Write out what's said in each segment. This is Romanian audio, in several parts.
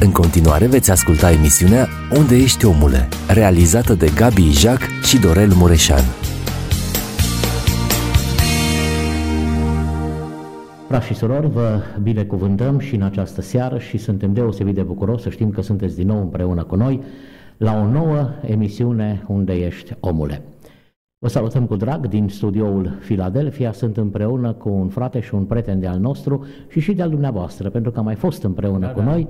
În continuare veți asculta emisiunea Unde ești omule, realizată de Gabi Ijac și Dorel Mureșan. Frați și surori, vă binecuvântăm și în această seară și suntem deosebit de bucuros să știm că sunteți din nou împreună cu noi la o nouă emisiune Unde ești omule. Vă salutăm cu drag din studioul Philadelphia, sunt împreună cu un frate și un prieten de al nostru și și de-al dumneavoastră, pentru că am mai fost împreună da, cu da. noi.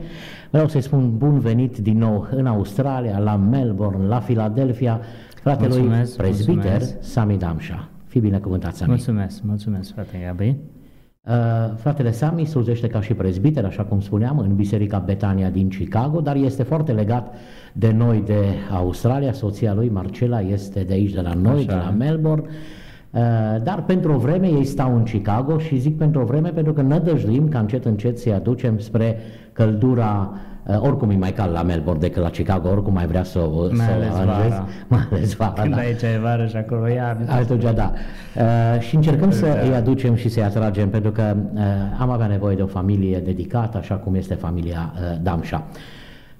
Vreau să-i spun bun venit din nou în Australia, la Melbourne, la Philadelphia, fratelui mulțumesc, prezbiter mulțumesc. Sami Damșa. Fii binecuvântat, Sami. Mulțumesc, mulțumesc, frate Gabi. Uh, fratele Sami slujește ca și prezbiter, așa cum spuneam, în Biserica Betania din Chicago, dar este foarte legat de noi de Australia. Soția lui, Marcela, este de aici, de la noi, așa. de la Melbourne. Uh, dar pentru o vreme ei stau în Chicago și zic pentru o vreme pentru că nădăjduim ca încet încet să-i aducem spre căldura Uh, oricum e mai cald la Melbourne decât la Chicago, oricum mai vrea să o mai ales vara. Mai ales vara, Când da. aici e vară și acolo e Atunci, da. Uh, și încercăm să da. îi aducem și să-i atragem, pentru că uh, am avea nevoie de o familie dedicată, așa cum este familia uh, Damșa.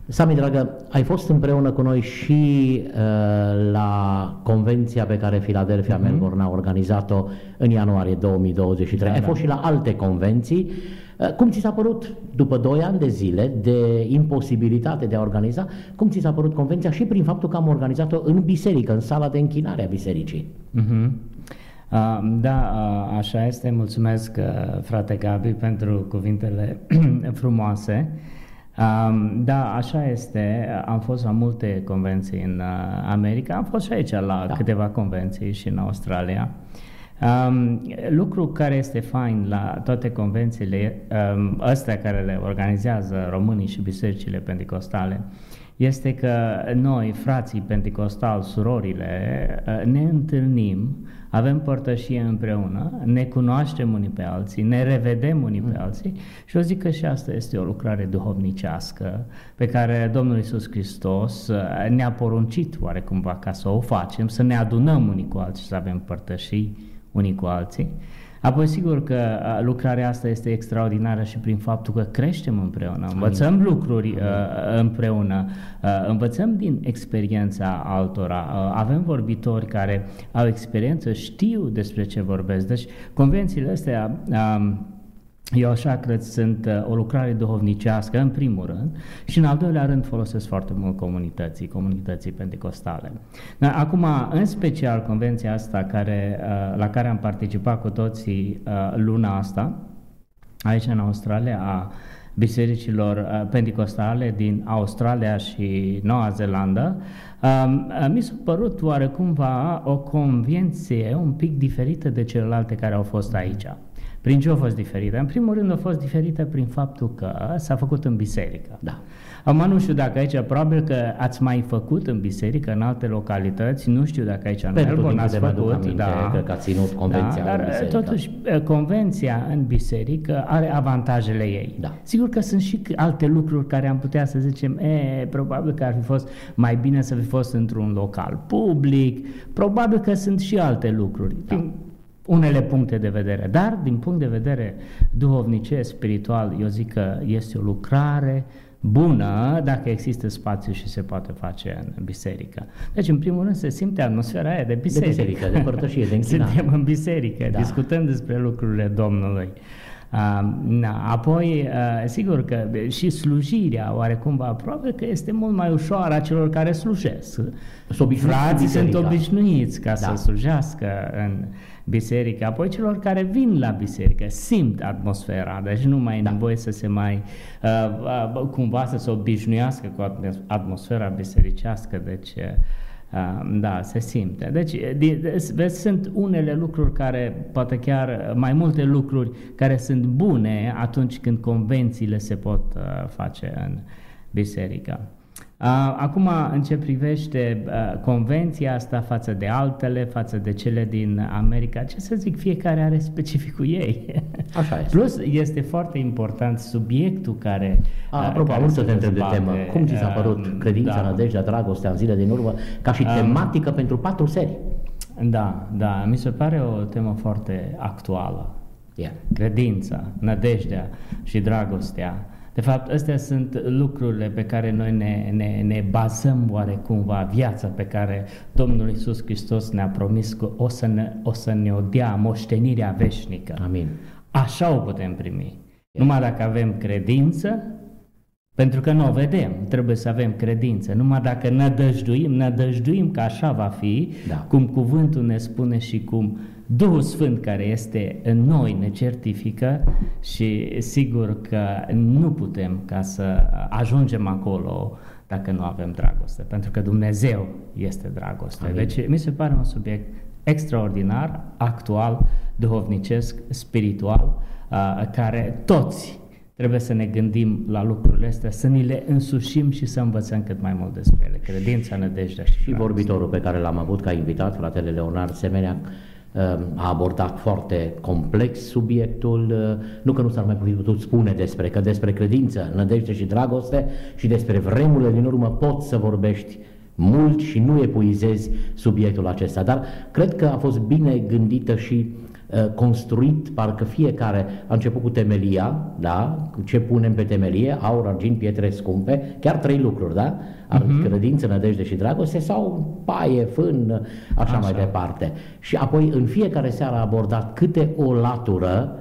Sami, dragă, ai fost împreună cu noi și uh, la convenția pe care Philadelphia mm-hmm. Melbourne a organizat-o în ianuarie 2023. Da, ai da. fost și la alte convenții. Uh, cum ți s-a părut, după 2 ani de zile de imposibilitate de a organiza, cum ți s-a părut convenția și prin faptul că am organizat-o în biserică, în sala de închinare a bisericii? Mm-hmm. Uh, da, uh, așa este. Mulțumesc, uh, frate Gabi, pentru cuvintele frumoase. Um, da, așa este. Am fost la multe convenții în uh, America, am fost și aici la da. câteva convenții și în Australia. Um, lucru care este fain la toate convențiile um, astea care le organizează românii și bisericile pentecostale este că noi, frații pentecostali, surorile, uh, ne întâlnim avem părtășie împreună, ne cunoaștem unii pe alții, ne revedem unii pe mm. alții și eu zic că și asta este o lucrare duhovnicească pe care Domnul Isus Hristos uh, ne-a poruncit oarecumva ca să o facem, să ne adunăm unii cu alții, să avem părtășii unii cu alții. Apoi, sigur că lucrarea asta este extraordinară și prin faptul că creștem împreună, învățăm lucruri uh, împreună, uh, învățăm din experiența altora, uh, avem vorbitori care au experiență, știu despre ce vorbesc. Deci, convențiile astea uh, eu așa cred sunt uh, o lucrare duhovnicească în primul rând și în al doilea rând folosesc foarte mult comunității, comunității pentecostale. Dar acum, în special, convenția asta care, uh, la care am participat cu toții uh, luna asta, aici în Australia, a bisericilor pentecostale din Australia și Noua Zeelandă, um, mi s-a părut oarecumva o convenție un pic diferită de celelalte care au fost aici. Prin ce a fost diferită? În primul rând a fost diferită prin faptul că s-a făcut în biserică. Da. Acum nu știu dacă aici, probabil că ați mai făcut în biserică, în alte localități, nu știu dacă aici în Melbourne ați făcut. Aminte, da, că, că ați ținut convenția da, dar în biserică. totuși convenția în biserică are avantajele ei. Da. Sigur că sunt și alte lucruri care am putea să zicem, e, probabil că ar fi fost mai bine să fi fost într-un local public, probabil că sunt și alte lucruri. Da unele puncte de vedere, dar din punct de vedere duhovnice, spiritual, eu zic că este o lucrare bună dacă există spațiu și se poate face în biserică. Deci, în primul rând, se simte atmosfera aia de biserică. De biserică, de părtășie, de închinare. Suntem în biserică, da. discutăm despre lucrurile Domnului. Uh, apoi, uh, sigur că și slujirea, oarecumva, probabil că este mult mai ușoară a celor care slujesc. Frații sunt obișnuiți ca da. să slujească în biserică, apoi celor care vin la biserică simt atmosfera, deci nu mai e da. nevoie să se mai uh, uh, cumva să se obișnuiască cu atmosfera bisericească, deci uh, da, se simte. Deci, vezi, sunt unele lucruri care, poate chiar mai multe lucruri care sunt bune atunci când convențiile se pot uh, face în biserică. Acum, în ce privește convenția asta față de altele, față de cele din America, ce să zic, fiecare are specificul ei. Așa este. Plus, este foarte important subiectul care... A, apropo, care să te întreb de temă. Cum ți s-a părut credința, da. nădejdea, dragostea în zile din urmă, ca și tematică um, pentru patru serii? Da, da, mi se pare o temă foarte actuală. Yeah. Credința, nădejdea și dragostea De fapt, astea sunt lucrurile pe care noi ne, ne, ne bazăm oarecumva viața pe care Domnul Isus Hristos ne-a promis că o să ne, o să ne o dea moștenirea veșnică. Amin. Așa o putem primi. Numai dacă avem credință, pentru că nu o vedem, trebuie să avem credință. Numai dacă nădăjduim, nădăjduim că așa va fi, Da. cum cuvântul ne spune și cum Duhul Sfânt care este în noi ne certifică și sigur că nu putem ca să ajungem acolo dacă nu avem dragoste, pentru că Dumnezeu este dragoste. Amin. Deci mi se pare un subiect extraordinar, actual, duhovnicesc, spiritual, uh, care toți trebuie să ne gândim la lucrurile astea, să ni le însușim și să învățăm cât mai mult despre ele. Credința, nădejdea și, Și dragostea. vorbitorul pe care l-am avut ca invitat, fratele Leonard Semenea, a abordat foarte complex subiectul, uh, nu că nu s-ar mai fi putut spune despre, că despre credință, nădejde și dragoste și despre vremurile din urmă poți să vorbești mult și nu epuizezi subiectul acesta, dar cred că a fost bine gândită și uh, construit, parcă fiecare a început cu temelia, da? Cu ce punem pe temelie, aur, argint, pietre scumpe, chiar trei lucruri, da? Uh-huh. Credință, nădejde și dragoste sau paie, fân, așa, așa mai departe. Și apoi în fiecare seară a abordat câte o latură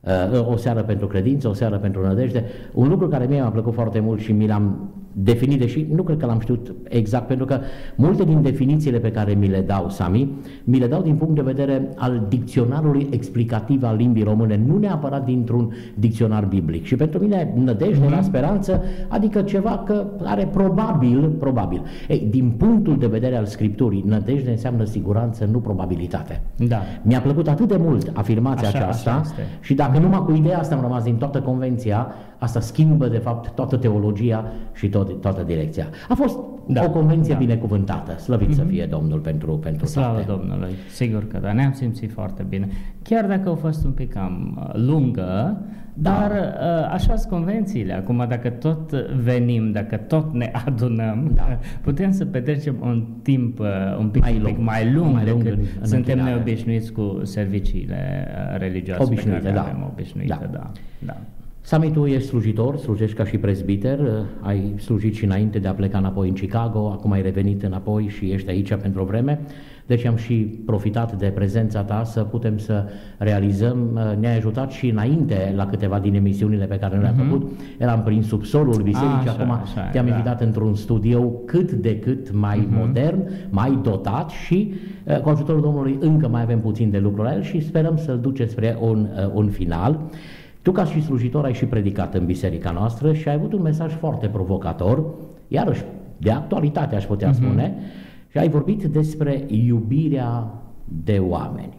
uh, o seară pentru credință, o seară pentru nădejde, un lucru care mie mi-a plăcut foarte mult și mi l-am definit, deși nu cred că l-am știut exact, pentru că multe din definițiile pe care mi le dau, Sami, mi le dau din punct de vedere al dicționarului explicativ al limbii române, nu neapărat dintr-un dicționar biblic. Și pentru mine nădejde la speranță, adică ceva că are probabil, probabil. Ei, din punctul de vedere al Scripturii, nădejde înseamnă siguranță, nu probabilitate. Da. Mi-a plăcut atât de mult afirmația Așa- aceasta așa este. și dacă numai cu ideea asta am rămas din toată convenția, asta schimbă de fapt toată teologia și tot, toată direcția. A fost Da. o convenție Da. binecuvântată, slăvit să fie Domnul pentru, pentru Slavă toate. Domnului, sigur că da, ne-am simțit foarte bine. Chiar dacă a fost un pic cam uh, lungă, Da. dar uh, așa sunt convențiile. Acum, dacă tot venim, dacă tot ne adunăm, Da. putem să petrecem un timp uh, un pic Mai mai, lung. pic mai lung, Mai lung decât în- în suntem închinare. neobișnuiți cu serviciile uh, religioase Obișnuite, pe care da. le avem obișnuite. Da. Da. Da. Sami, tu ești slujitor, slujești ca și prezbiter, uh, ai slujit și înainte de a pleca înapoi în Chicago, acum ai revenit înapoi și ești aici pentru o vreme, deci am și profitat de prezența ta să putem să realizăm, uh, ne-ai ajutat și înainte la câteva din emisiunile pe care le-am făcut, eram prin subsolul bisericii, Așa, acum așa, te-am da. invitat într-un studio cât de cât mai modern, mai dotat și uh, cu ajutorul Domnului încă mai avem puțin de lucru la el și sperăm să-l duce spre un, uh, un final. Tu ca și slujitor ai și predicat în biserica noastră și ai avut un mesaj foarte provocator, iarăși de actualitate aș putea spune, și ai vorbit despre iubirea de oameni.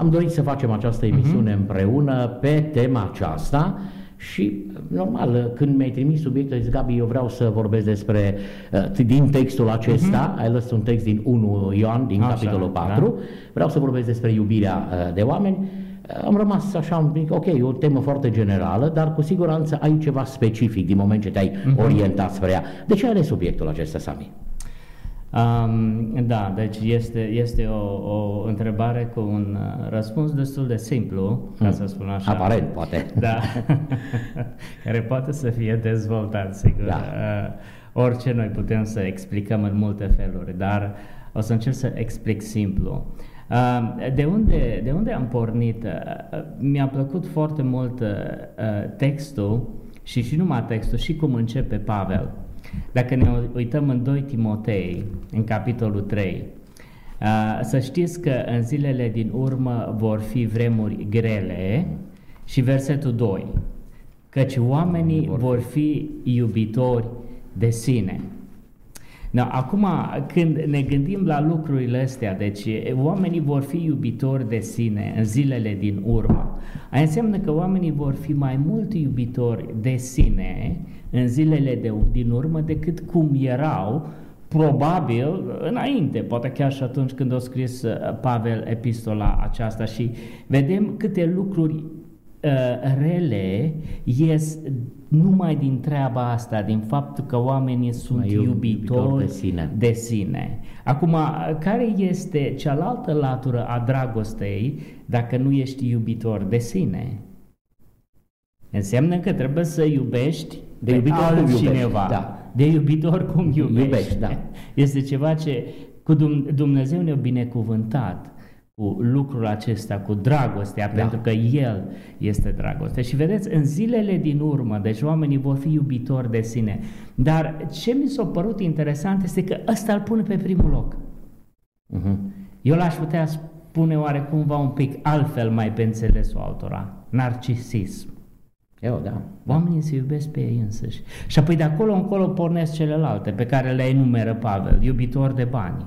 Am dorit să facem această emisiune împreună pe tema aceasta și, normal, când mi-ai trimis subiectul, ai zis, Gabi, eu vreau să vorbesc despre, uh, din textul acesta, ai lăsat un text din 1 Ioan, din Așa, capitolul da. 4, vreau să vorbesc despre iubirea uh, de oameni. Uh, Am rămas așa un pic, ok, e o temă foarte generală, dar cu siguranță ai ceva specific din moment ce te-ai orientat spre ea. De ce ai ales subiectul acesta, Sami? Um, da, deci este, este o, o întrebare cu un uh, răspuns destul de simplu, ca să spun așa. Aparent, poate. Da, care poate să fie dezvoltat, sigur. Da. Uh, orice noi putem să explicăm în multe feluri, dar o să încerc să explic simplu. Uh, De unde, de unde am pornit? Uh, uh, Mi-a plăcut foarte mult uh, uh, textul și și numai textul, și cum începe Pavel. Dacă ne uităm în 2 Timotei, în capitolul 3, uh, să știți că în zilele din urmă vor fi vremuri grele și versetul 2, căci oamenii vor fi iubitori de sine. Da, acum, când ne gândim la lucrurile astea, deci oamenii vor fi iubitori de sine în zilele din urmă, aia înseamnă că oamenii vor fi mai mult iubitori de sine în zilele de, din urmă decât cum erau probabil înainte, poate chiar și atunci când a scris uh, Pavel epistola aceasta. Și vedem câte lucruri uh, rele ies numai din treaba asta, din faptul că oamenii sunt Mai iub- iubitori iubitori de sine. de sine. Acum, care este cealaltă latură a dragostei dacă nu ești iubitor de sine? Înseamnă că trebuie să iubești de iubitor pe altcineva. Cum iubești, da. De iubitor cum iubești. iubești da. Este ceva ce cu Dumnezeu ne-a binecuvântat cu lucrul acesta, cu dragostea, da. pentru că El este dragoste. Și vedeți, în zilele din urmă, deci oamenii vor fi iubitori de sine. Dar ce mi s-a părut interesant este că ăsta îl pune pe primul loc. Uh-huh. Eu l-aș putea spune oarecumva un pic altfel mai pe înțelesul altora. Narcisism. Eu, da. Oamenii se iubesc pe ei însăși. Și apoi de acolo încolo pornesc celelalte pe care le enumeră Pavel, iubitor de bani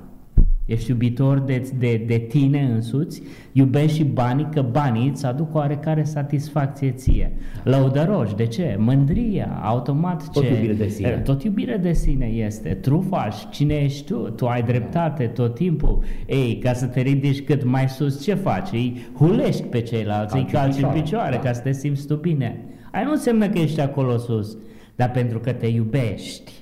Ești iubitor de, de, de tine însuți, iubești și banii, că banii îți aduc oarecare satisfacție ție. Lăudăroși, de ce? Mândria, automat tot ce? Iubire de sine. Tot iubire de sine este. Trufaș, cine ești tu? Tu ai dreptate tot timpul. Ei, ca să te ridici cât mai sus, ce faci? Îi hulești pe ceilalți, îi calci în picioare, da. ca să te simți tu bine. Ai nu înseamnă că ești acolo sus, dar pentru că te iubești.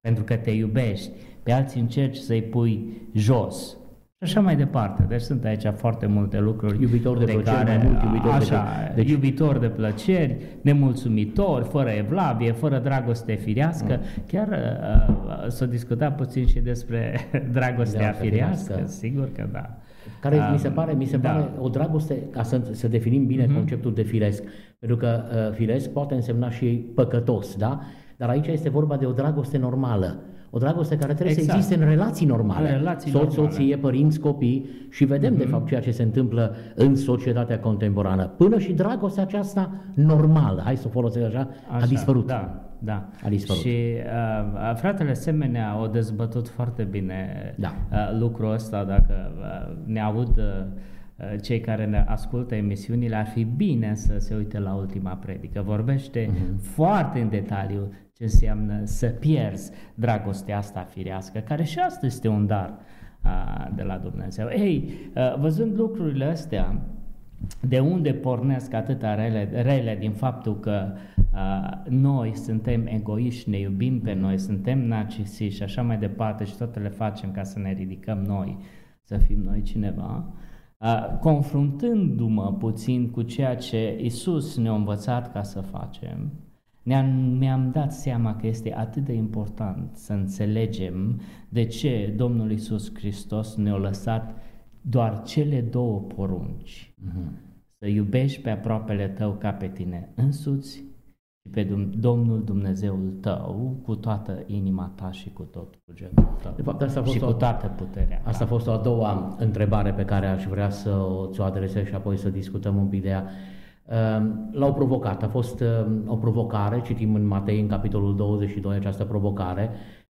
Pentru că te iubești pe alții încerci să-i pui jos. Și așa mai departe. Deci sunt aici foarte multe lucruri. Iubitor de, de plăceri, care, mai mult iubitor așa, de deci... iubitor de plăceri, nemulțumitor, fără evlavie, fără dragoste firească. Mm. Chiar uh, să discuta puțin și despre dragostea firească. firească. Sigur că da. Care um, mi se pare, mi se da. pare o dragoste, ca să, să definim bine mm-hmm. conceptul de firesc, pentru că uh, firesc poate însemna și păcătos, da? Dar aici este vorba de o dragoste normală o dragoste care trebuie exact. să existe în relații normale. În relații Soț, normale. soție, părinți, copii și vedem mm-hmm. de mhm. fapt ceea ce se întâmplă în societatea contemporană. Până și dragostea aceasta normală, hai să o folosesc așa, așa, a dispărut. Da, da. A dispărut. Și uh, fratele Semenea au dezbătut foarte bine da. uh, lucrul ăsta, dacă uh, ne aud uh, cei care ne ascultă emisiunile, ar fi bine să se uite la ultima predică. Vorbește uh-huh. foarte în detaliu ce înseamnă să pierzi dragostea asta firească, care și asta este un dar a, de la Dumnezeu. Ei, a, văzând lucrurile astea, de unde pornesc atâta rele, rele din faptul că a, noi suntem egoiști, ne iubim pe noi, suntem narcisiști și așa mai departe și toate le facem ca să ne ridicăm noi, să fim noi cineva, a, confruntându-mă puțin cu ceea ce Isus ne-a învățat ca să facem, ne-am, mi-am dat seama că este atât de important să înțelegem de ce Domnul Isus Hristos ne-a lăsat doar cele două porunci. Uh-huh. Să iubești pe aproapele tău ca pe tine însuți și pe Domnul Dumnezeul tău cu toată inima ta și cu tot cugetul tău. De fapt, asta a fost și o, cu toată puterea Asta ta. a fost o a doua întrebare pe care aș vrea să o, ți-o adresez și apoi să discutăm un pic de ea. Ehm, l-au provocat. A fost ehm, o provocare, citim în Matei, în capitolul 22, această provocare,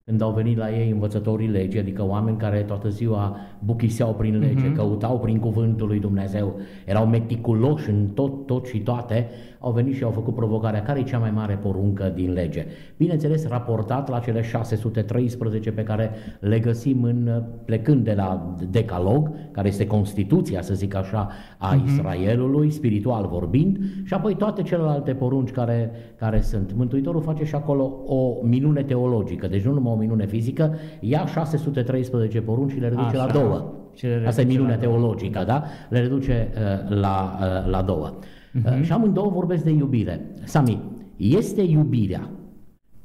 când au venit la ei învățătorii legii, adică oameni care toată ziua buchiseau prin lege, uh-huh. căutau prin cuvântul lui Dumnezeu, erau meticuloși în tot, tot și toate, au venit și au făcut provocarea care e cea mai mare poruncă din lege. Bineînțeles, raportat la cele 613 pe care le găsim în, plecând de la Decalog, care este Constituția, să zic așa, a uh-huh. Israelului, spiritual vorbind, și apoi toate celelalte porunci care, care sunt. Mântuitorul face și acolo o minune teologică, deci nu numai o minune fizică, ia 613 porunci și le reduce așa. la două. Asta e minunea teologică, da? Le reduce uh, la, uh, la două. Uh-huh. Și amândouă vorbesc de iubire. Sami, este iubirea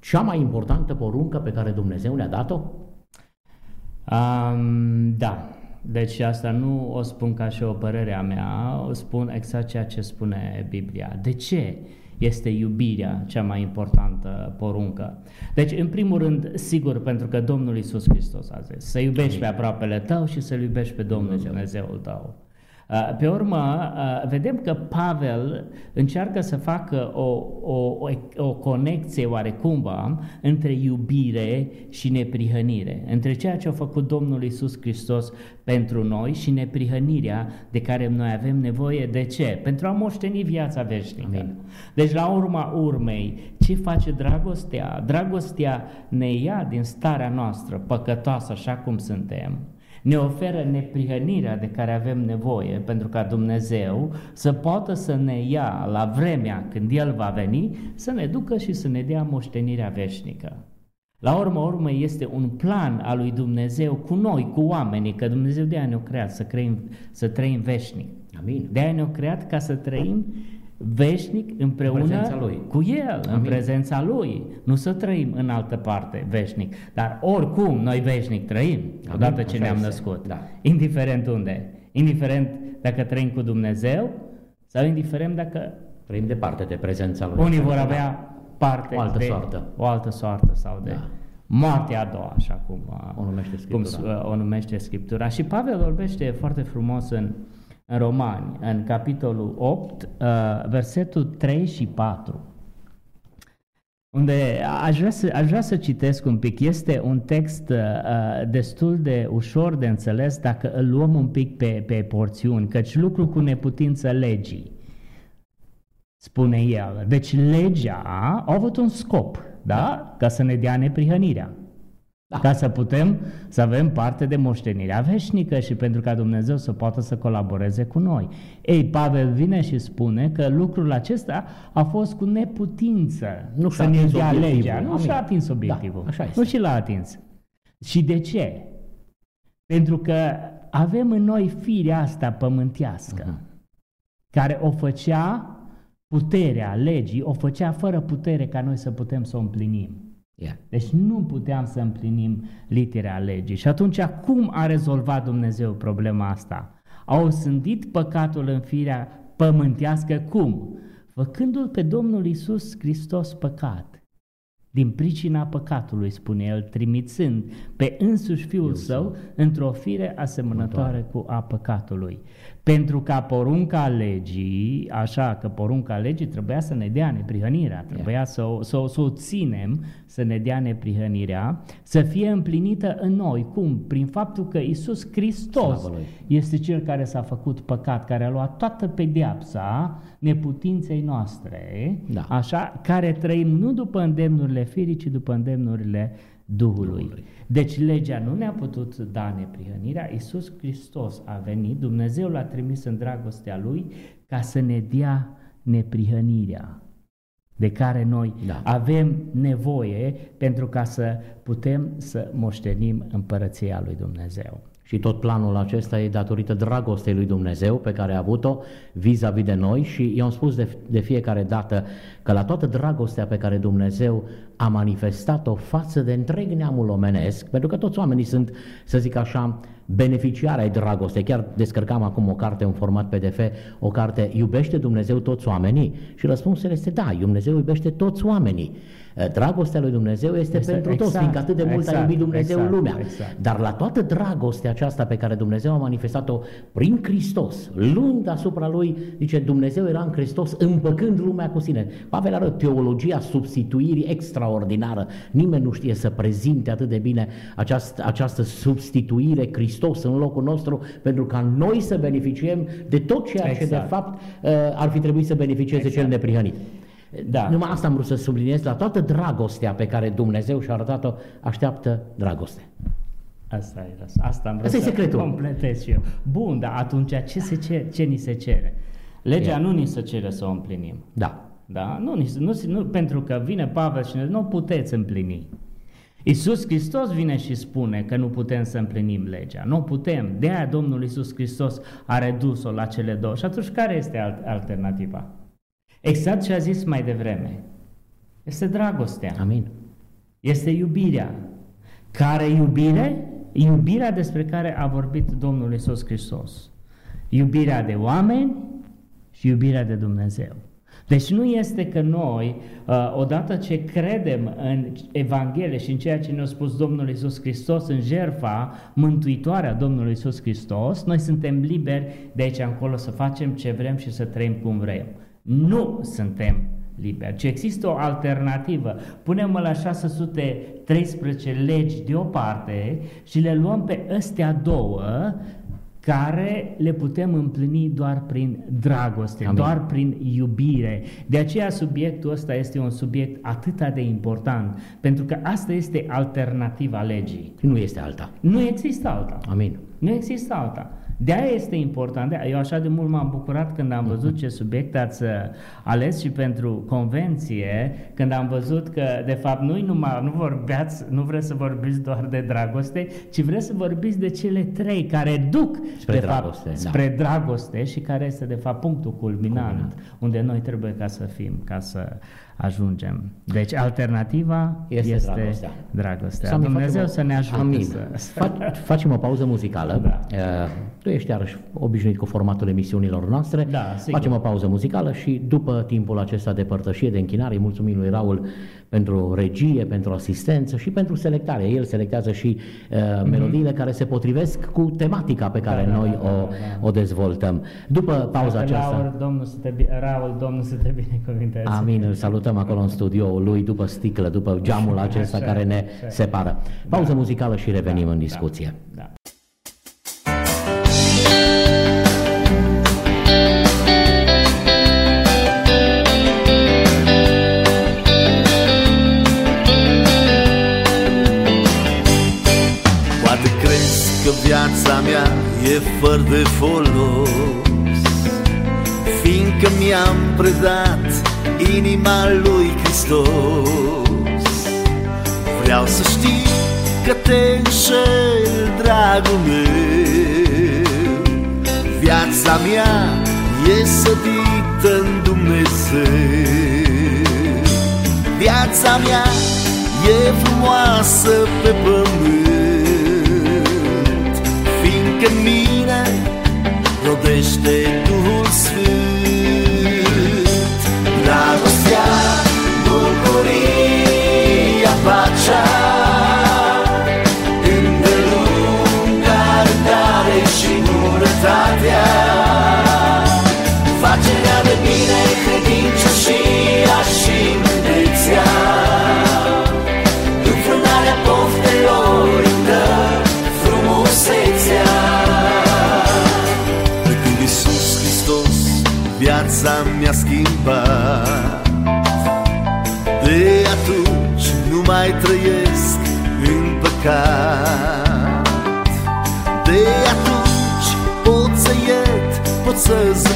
cea mai importantă poruncă pe care Dumnezeu ne-a dat-o? Um, da. Deci asta nu o spun ca și o părere a mea, o spun exact ceea ce spune Biblia. De ce este iubirea cea mai importantă poruncă? Deci, în primul rând, sigur, pentru că Domnul Isus Hristos a zis, să iubești pe aproapele tău și să-L iubești pe Domnul Dumnezeu. Dumnezeul tău. Uh, pe urmă, uh, vedem că Pavel încearcă să facă o, o, o, o conexie oarecumva între iubire și neprihănire, între ceea ce a făcut Domnul Isus Hristos pentru noi și neprihănirea de care noi avem nevoie. De ce? Pentru a moșteni viața veșnică. Amin. Deci, la urma urmei, ce face dragostea? Dragostea ne ia din starea noastră păcătoasă așa cum suntem ne oferă neprihănirea de care avem nevoie pentru ca Dumnezeu să poată să ne ia la vremea când El va veni, să ne ducă și să ne dea moștenirea veșnică. La urmă urmă este un plan al lui Dumnezeu cu noi, cu oamenii, că Dumnezeu de-aia ne-a creat să, creim, să trăim veșnic. Amin. De-aia ne-a creat ca să trăim veșnic împreună în prezența lui. cu El, Amin. în prezența Lui. Nu să trăim în altă parte veșnic, dar oricum noi veșnic trăim Amin. odată ce ne-am născut. Da. Indiferent unde. Indiferent dacă trăim cu Dumnezeu sau indiferent dacă trăim departe de prezența Lui. Unii vor avea parte o altă de soartă. o altă soartă sau de da. moartea a doua, așa cum o numește Scriptura. Cum o numește Scriptura. Și Pavel vorbește foarte frumos în în Romani, în capitolul 8, uh, versetul 3 și 4, unde aș vrea, să, aș vrea să citesc un pic. Este un text uh, destul de ușor de înțeles dacă îl luăm un pic pe, pe porțiuni, căci lucru cu neputință legii, spune el. Deci legea a avut un scop, da? Ca să ne dea neprihănirea. Da. Ca să putem să avem parte de moștenirea veșnică și pentru ca Dumnezeu să poată să colaboreze cu noi. Ei, Pavel vine și spune că lucrul acesta a fost cu neputință nu să ne dea legea. Nu și-a atins da, obiectivul. Da, așa este. Nu și l-a atins. Și de ce? Pentru că avem în noi firea asta pământească, uh-huh. care o făcea puterea legii, o făcea fără putere ca noi să putem să o împlinim. Yeah. Deci nu puteam să împlinim litera legii. Și atunci cum a rezolvat Dumnezeu problema asta? A osândit păcatul în firea pământească cum? Făcându-l pe Domnul Isus Hristos păcat. Din pricina păcatului, spune el, trimițând pe însuși Fiul Eu Său într-o fire asemănătoare cu a păcatului. Pentru ca porunca legii, așa că porunca legii trebuia să ne dea neprihănirea, trebuia yeah. să, o, să, o, să o ținem, să ne dea neprihănirea, să fie împlinită în noi. Cum? Prin faptul că Isus Hristos este Cel care s-a făcut păcat, care a luat toată pedeapsa neputinței noastre, da. așa, care trăim nu după îndemnurile firii, ci după îndemnurile Duhului. Duhului. Deci legea nu ne-a putut da neprihănirea, Iisus Hristos a venit, Dumnezeu l-a trimis în dragostea Lui ca să ne dea neprihănirea de care noi da. avem nevoie pentru ca să putem să moștenim împărăția lui Dumnezeu. Și tot planul acesta e datorită dragostei lui Dumnezeu pe care a avut-o vis-a-vis de noi și eu am spus de, de fiecare dată că la toată dragostea pe care Dumnezeu a manifestat-o față de întreg neamul omenesc, pentru că toți oamenii sunt, să zic așa, beneficiari ai dragostei. Chiar descărcam acum o carte în format PDF, o carte Iubește Dumnezeu toți oamenii? Și răspunsul este da, Dumnezeu iubește toți oamenii. Eh, dragostea lui Dumnezeu este exact, pentru toți, fiindcă atât de mult exact, a iubit Dumnezeu exact, lumea. Exact. Dar la toată dragostea aceasta pe care Dumnezeu a manifestat-o prin Hristos, luând asupra lui, zice, Dumnezeu era în Hristos împăcând lumea cu sine. Pavel arăt teologia substituirii extraordinară. Nimeni nu știe să prezinte atât de bine această, această substituire Hristos în locul nostru pentru ca noi să beneficiem de tot ceea exact. ce de exact. fapt eh, ar fi trebuit să beneficieze exact. cel neprihănit. Da. Numai asta am vrut să subliniez, la toată dragostea pe care Dumnezeu și-a arătat-o, așteaptă dragoste. Asta e, asta am vrut asta să secretul. completez și eu. Bun, dar atunci ce, se cer, ce ni se cere? Legea e. nu ni se cere să o împlinim. Da. Da? Nu, nu, nu, pentru că vine Pavel și ne nu puteți împlini. Iisus Hristos vine și spune că nu putem să împlinim legea. Nu putem. De aia Domnul Iisus Hristos a redus-o la cele două. Și atunci care este alternativa? Exact ce a zis mai devreme. Este dragostea. Amin. Este iubirea. Care iubire? Iubirea despre care a vorbit Domnul Isus Hristos. Iubirea de oameni și iubirea de Dumnezeu. Deci nu este că noi, uh, odată ce credem în Evanghelie și în ceea ce ne-a spus Domnul Isus Hristos, în jerfa mântuitoare a Domnului Isus Hristos, noi suntem liberi de aici încolo să facem ce vrem și să trăim cum vrem. Nu suntem liberi, ci există o alternativă. Punem la 613 legi deoparte și le luăm pe astea două care le putem împlini doar prin dragoste, Amin. doar prin iubire. De aceea subiectul ăsta este un subiect atât de important, pentru că asta este alternativa legii. Nu este alta. Nu există alta. Amin. Nu există alta. De-aia este important. De eu așa de mult m-am bucurat când am văzut ce subiect ați uh, ales și pentru convenție, când am văzut că, de fapt, nu numai, nu vorbeați, nu vreți să vorbiți doar de dragoste, ci vreți să vorbiți de cele trei care duc, spre de dragoste, fapt, da. spre dragoste și care este, de fapt, punctul culminant, culminant. unde noi trebuie ca să fim, ca să ajungem. Deci alternativa este, este dragostea. dragostea. Sami, Dumnezeu o... să ne ajute. Amin. Să... Fac, facem o pauză muzicală. Da. Uh, tu ești iarăși obișnuit cu formatul emisiunilor noastre. Da, sigur. Facem o pauză muzicală și după timpul acesta de părtășie, de închinare, îi mulțumim lui Raul pentru regie, pentru asistență și pentru selectare. El selectează și uh, mm-hmm. melodiile care se potrivesc cu tematica pe care Da, da, noi da, da, o, da. o dezvoltăm. După pauza Frate aceasta... Laur, Domnul să te, bi- Raul, Domnul să te binecuvinteze. Amin, îl salutăm acolo în studioul lui, după sticlă, după geamul acesta Așa, care ne așa. separă. Pauză Da. muzicală și revenim Da, în da, discuție. Da. Poate viața mea e fără de folos. Fiindcă mi-am predat inima lui Hristos. Vreau să știi că te înșel, dragul meu. Viața mea e sădită în Dumnezeu. Viața mea e frumoasă pe pământ rodește în păcat De atunci pot să iert, pot să zâmbesc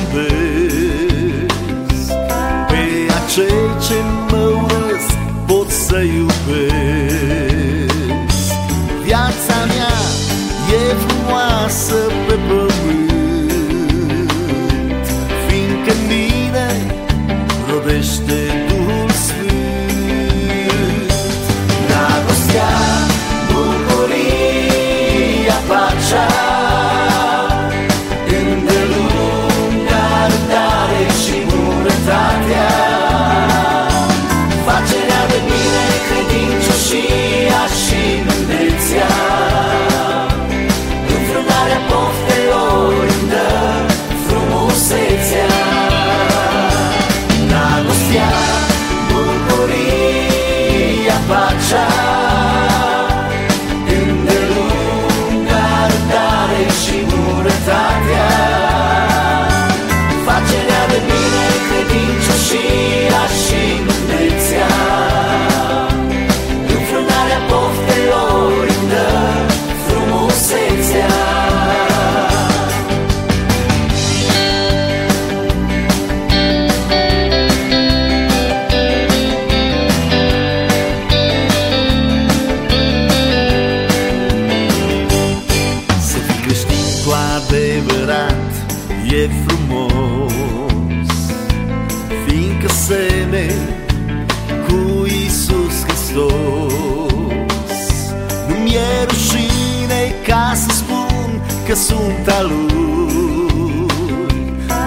sunt al Lui.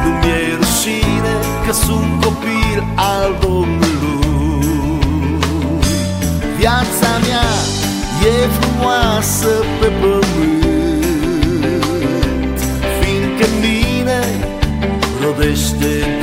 Nu-mi e rușine că sunt copil al Domnului. Viața mea e frumoasă pe pământ Fiindcă în mine rodește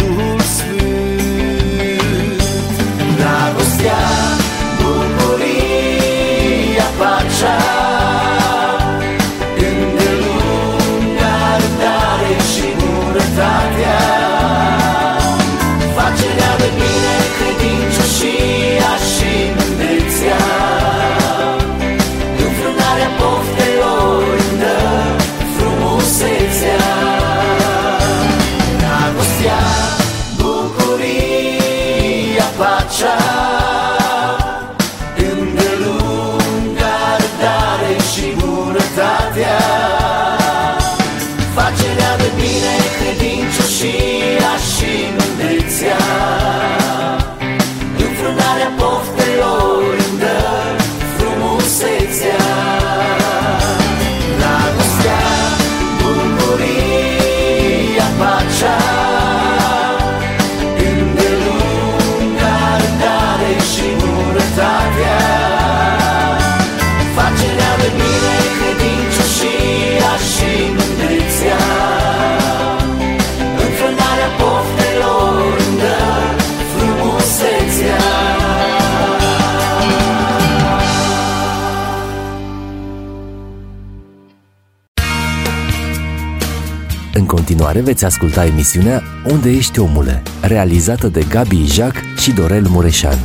continuare veți asculta emisiunea Unde ești omule, realizată de Gabi Ijac și Dorel Mureșan.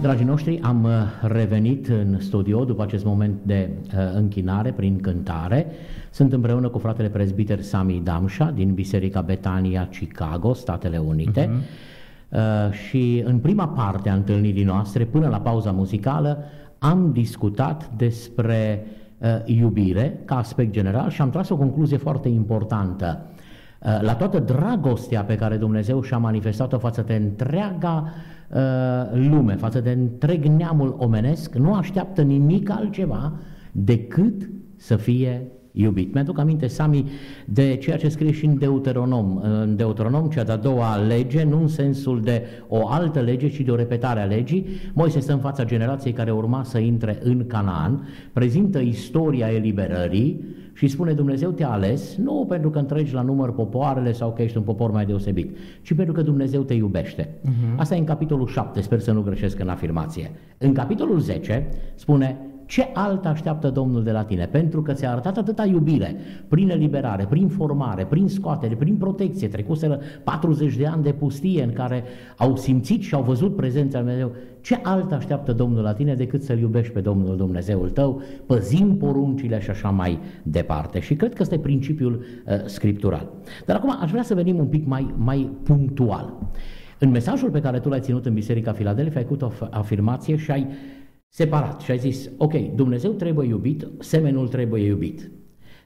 Dragii noștri, am uh, revenit în studio după acest moment de uh, închinare prin cântare. Sunt împreună cu fratele prezbiter Sami Damșa din Biserica Betania, Chicago, Statele Unite. Uh-huh. Uh, și în prima parte a întâlnirii noastre, până la pauza muzicală, am discutat despre uh, iubire ca aspect general și am tras o concluzie foarte importantă. Uh, la toată dragostea pe care Dumnezeu și-a manifestat-o față de întreaga uh, lume, față de întreg neamul omenesc, nu așteaptă nimic altceva decât să fie iubit. Mi-aduc aminte, Sami, de ceea ce scrie și în Deuteronom. În Deuteronom, cea de-a doua lege, nu în sensul de o altă lege, ci de o repetare a legii. Moise stă în fața generației care urma să intre în Canaan, prezintă istoria eliberării și spune Dumnezeu te-a ales, nu pentru că întregi la număr popoarele sau că ești un popor mai deosebit, ci pentru că Dumnezeu te iubește. Uh-huh. Asta e în capitolul 7, sper să nu greșesc în afirmație. În capitolul 10 spune ce alt așteaptă Domnul de la tine? Pentru că ți-a arătat atâta iubire, prin eliberare, prin formare, prin scoatere, prin protecție, trecuseră 40 de ani de pustie în care au simțit și au văzut prezența lui Dumnezeu. Ce alt așteaptă Domnul la tine decât să-L iubești pe Domnul Dumnezeul tău, păzim poruncile și așa mai departe. Și cred că ăsta e principiul uh, scriptural. Dar acum aș vrea să venim un pic mai, mai punctual. În mesajul pe care tu l-ai ținut în Biserica Filadelfia, ai făcut o afirmație și ai separat și ai zis, ok, Dumnezeu trebuie iubit, semenul trebuie iubit.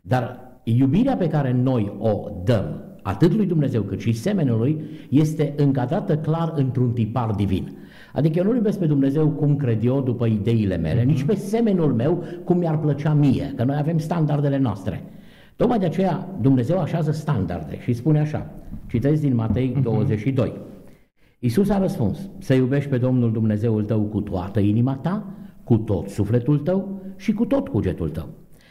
Dar iubirea pe care noi o dăm, atât lui Dumnezeu cât și semenului, este încadrată clar într-un tipar divin. Adică eu nu iubesc pe Dumnezeu cum cred eu după ideile mele, uh-huh. nici pe semenul meu cum mi-ar plăcea mie, că noi avem standardele noastre. Tocmai de aceea Dumnezeu așează standarde și spune așa, citesc din Matei uh-huh. 22. Iisus a răspuns, să iubești pe Domnul Dumnezeul tău cu toată inima ta, cu tot sufletul tău și cu tot cugetul tău.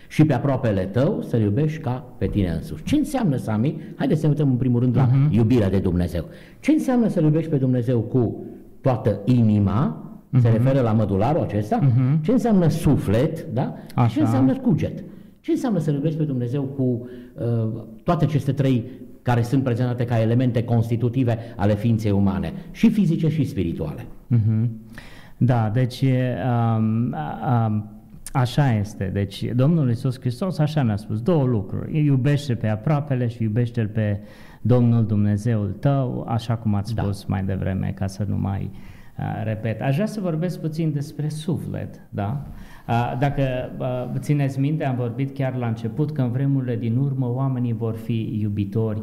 Și pe aproapele tău să iubești ca pe tine însuși. Ce înseamnă, Sami? Haideți să ne uităm în primul rând la uh-huh. iubirea de Dumnezeu. Ce înseamnă să iubești pe Dumnezeu cu toată inima, uh-huh. se mhm. referă la mădularul acesta, uh-huh. ce înseamnă suflet, da? Așa. ce înseamnă cuget. Ce înseamnă să iubești pe Dumnezeu cu uh, toate aceste trei care sunt prezentate ca elemente constitutive ale ființei umane, și fizice și spirituale. Uh-huh. Da, deci um, um, așa este. Deci Domnul Iisus Hristos așa ne-a spus două lucruri. Iubește pe aproapele și iubește-L pe Domnul Dumnezeul tău, așa cum ați da. spus mai devreme, ca să nu mai uh, repet. Aș vrea să vorbesc puțin despre suflet, da? Dacă țineți minte, am vorbit chiar la început că în vremurile din urmă oamenii vor fi iubitori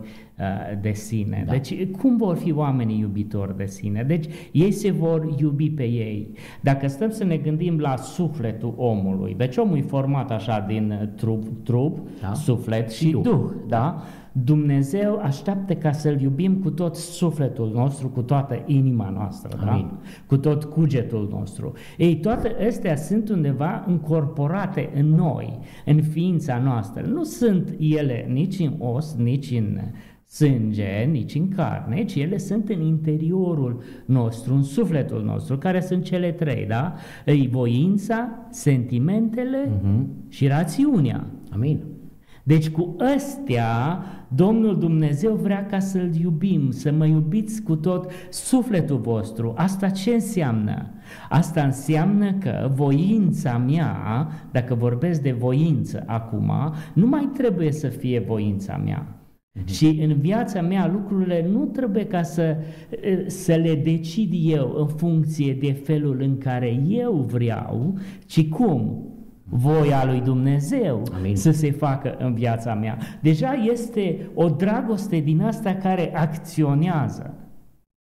de sine. Da. Deci cum vor fi oamenii iubitori de sine? Deci ei se vor iubi pe ei. Dacă stăm să ne gândim la sufletul omului, deci omul e format așa din trup, trup da. suflet și, și duh, duh da? Dumnezeu așteaptă ca să-L iubim cu tot sufletul nostru, cu toată inima noastră, da? Amin. da? cu tot cugetul nostru. Ei, toate astea sunt undeva încorporate în noi, în ființa noastră. Nu sunt ele nici în os, nici în sânge, nici în carne, ci ele sunt în interiorul nostru, în sufletul nostru, care sunt cele trei, da? Ei, voința, sentimentele uh-huh. și rațiunea. Amin. Deci cu ăstea Domnul Dumnezeu vrea ca să-L iubim, să mă iubiți cu tot sufletul vostru. Asta ce înseamnă? Asta înseamnă că voința mea, dacă vorbesc de voință acum, nu mai trebuie să fie voința mea. Mhm. Și în viața mea lucrurile nu trebuie ca să, să le decid eu în funcție de felul în care eu vreau, ci cum? Voia lui Dumnezeu Amin. să se facă în viața mea. Deja este o dragoste din asta care acționează.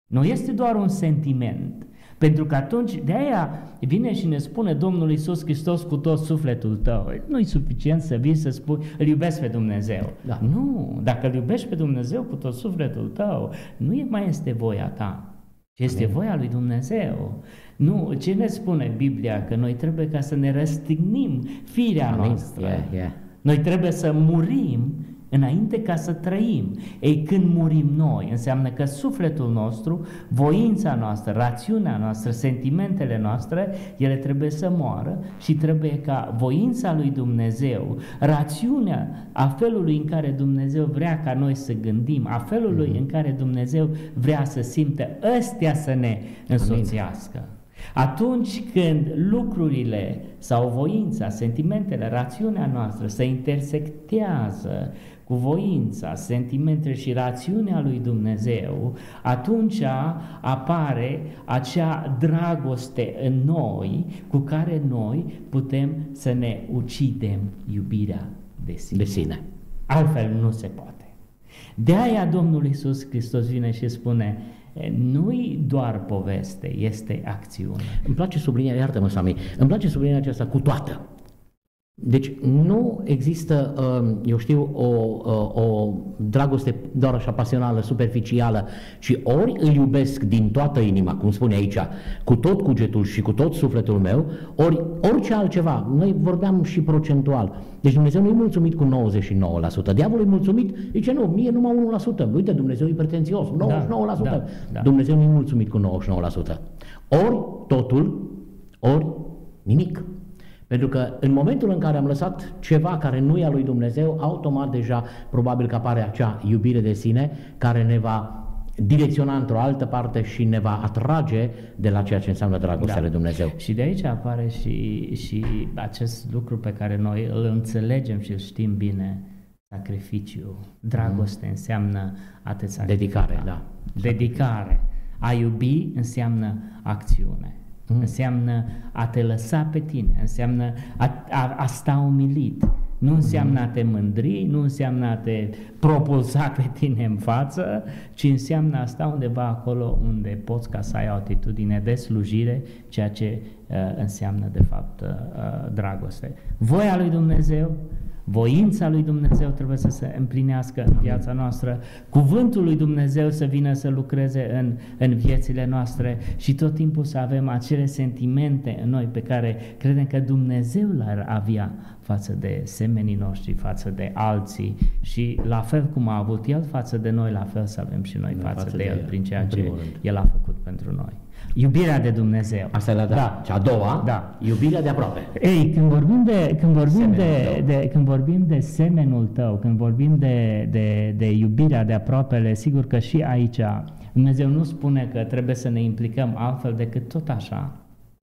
Nu este doar un sentiment. Pentru că atunci, de aia vine și ne spune Domnul Isus Hristos cu tot sufletul tău. Nu e suficient să vii să spui, îl iubesc pe Dumnezeu. Da. Nu, dacă îl iubești pe Dumnezeu cu tot sufletul tău, nu e mai este voia ta, ci este Amin. voia lui Dumnezeu. Nu, ce ne spune Biblia? Că noi trebuie ca să ne răstignim firea Amin. noastră. Yeah, yeah. Noi trebuie să murim înainte ca să trăim. Ei, când murim noi, înseamnă că sufletul nostru, voința noastră, rațiunea noastră, sentimentele noastre, ele trebuie să moară și trebuie ca voința lui Dumnezeu, rațiunea a felului în care Dumnezeu vrea ca noi să gândim, a felului mm-hmm. în care Dumnezeu vrea să simte, ăstea să ne însoțească. Amin. Atunci când lucrurile sau voința, sentimentele, rațiunea noastră se intersectează cu voința, sentimentele și rațiunea lui Dumnezeu, atunci apare acea dragoste în noi cu care noi putem să ne ucidem iubirea de sine. De sine. Altfel nu se poate. De aia Domnul Iisus Hristos vine și spune, nu-i doar poveste, este acțiune. Îmi place sublinierea, iartă-mă, Sami, îmi place sublinierea aceasta cu toată. Deci nu există, um, eu știu, o, o, o dragoste doar așa pasională, superficială, ci ori îl iubesc din toată inima, cum spune aici, cu tot cugetul și cu tot sufletul meu, ori orice altceva. Noi vorbeam și procentual. Deci Dumnezeu nu e mulțumit cu 99%. Diavolul e mulțumit, zice nu, mie numai 1%. Uite, Dumnezeu e pretențios, 99%. Da, da, da. Dumnezeu nu e mulțumit cu 99%. Ori totul, ori nimic. Pentru că în momentul în care am lăsat ceva care nu e a lui Dumnezeu, automat deja probabil că apare acea iubire de sine care ne va direcționa într-o altă parte și ne va atrage de la ceea ce înseamnă dragostea da. lui Dumnezeu. Și de aici apare și, și acest lucru pe care noi îl înțelegem și îl știm bine, sacrificiu. Dragoste mm. înseamnă atât Dedicare, da. Dedicare. A iubi înseamnă acțiune. Mm. Înseamnă a te lăsa pe tine, înseamnă a, a, a sta umilit. Nu înseamnă a te mândri, nu înseamnă a te propulsa pe tine în față, ci înseamnă a sta undeva acolo unde poți ca să ai o atitudine de slujire, ceea ce uh, înseamnă de fapt uh, uh dragoste. Voia lui Dumnezeu Voința lui Dumnezeu trebuie să se împlinească în viața noastră, cuvântul lui Dumnezeu să vină să lucreze în, în viețile noastre și tot timpul să avem acele sentimente în noi pe care credem că Dumnezeu le-ar avea față de semenii noștri, față de alții și la fel cum a avut El față de noi, la fel să avem și noi față, față de, de El prin ceea ce El a făcut pentru noi. Iubirea de Dumnezeu. Asta e la da. da. Cea a doua, da. iubirea de aproape. Ei, când vorbim de, când vorbim de, de, când vorbim de semenul tău, când vorbim de, de, de iubirea de aproapele, sigur că și aici Dumnezeu nu spune că trebuie să ne implicăm altfel decât tot așa,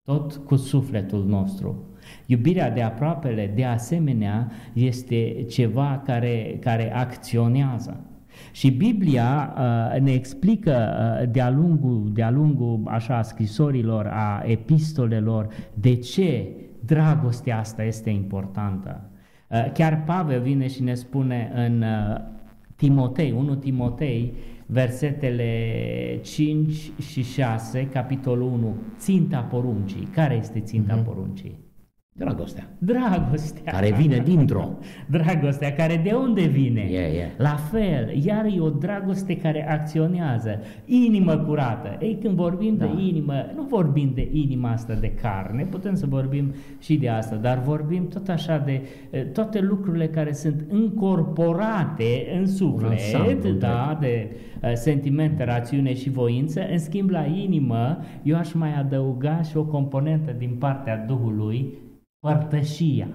tot cu sufletul nostru. Iubirea de aproapele, de asemenea, este ceva care, care acționează. Și Biblia uh, ne explică uh, de-a lungul, de-a lungul așa, scrisorilor, a epistolelor, de ce dragostea asta este importantă. Uh, chiar Pavel vine și ne spune în uh, Timotei, 1 Timotei, versetele 5 și 6, capitolul 1, ținta poruncii. Care este ținta uh-huh. poruncii? Dragostea. Dragostea. Care vine dintr-o. Dragostea care de unde vine? Yeah, yeah. La fel, iar e o dragoste care acționează. Inimă curată. Ei, când vorbim da. de inimă, nu vorbim de inima asta de carne, putem să vorbim și de asta, dar vorbim tot așa de toate lucrurile care sunt încorporate în suflet, da, de sentimente, rațiune și voință. În schimb, la inimă, eu aș mai adăuga și o componentă din partea Duhului, părtășia.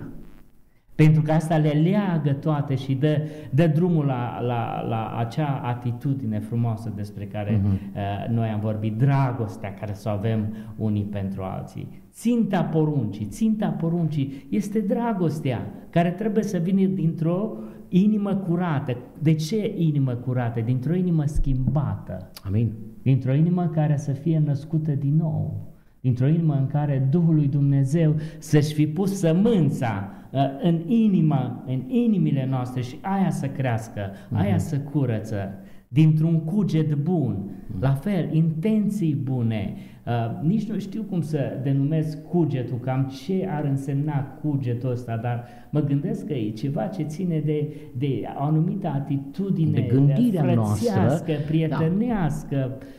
Pentru că asta le leagă toate și dă, dă drumul la, la, la acea atitudine frumoasă despre care uh-huh. uh, noi am vorbit, dragostea care să o avem unii pentru alții. Ținta poruncii, ținta poruncii este dragostea care trebuie să vină dintr-o inimă curată. De ce inimă curată? Dintr-o inimă schimbată. Amin. Dintr-o inimă care să fie născută din nou dintr-o inimă în care Duhul lui Dumnezeu să-și fi pus sămânța uh, în inima, în inimile noastre și aia să crească, aia uh-huh. să curăță, dintr-un cuget bun, uh-huh. la fel, intenții bune, uh, nici nu știu cum să denumesc cugetul, cam ce ar însemna cugetul ăsta, dar mă gândesc că e ceva ce ține de, de o anumită atitudine de gândirea de noastră, prietenească, da. uh,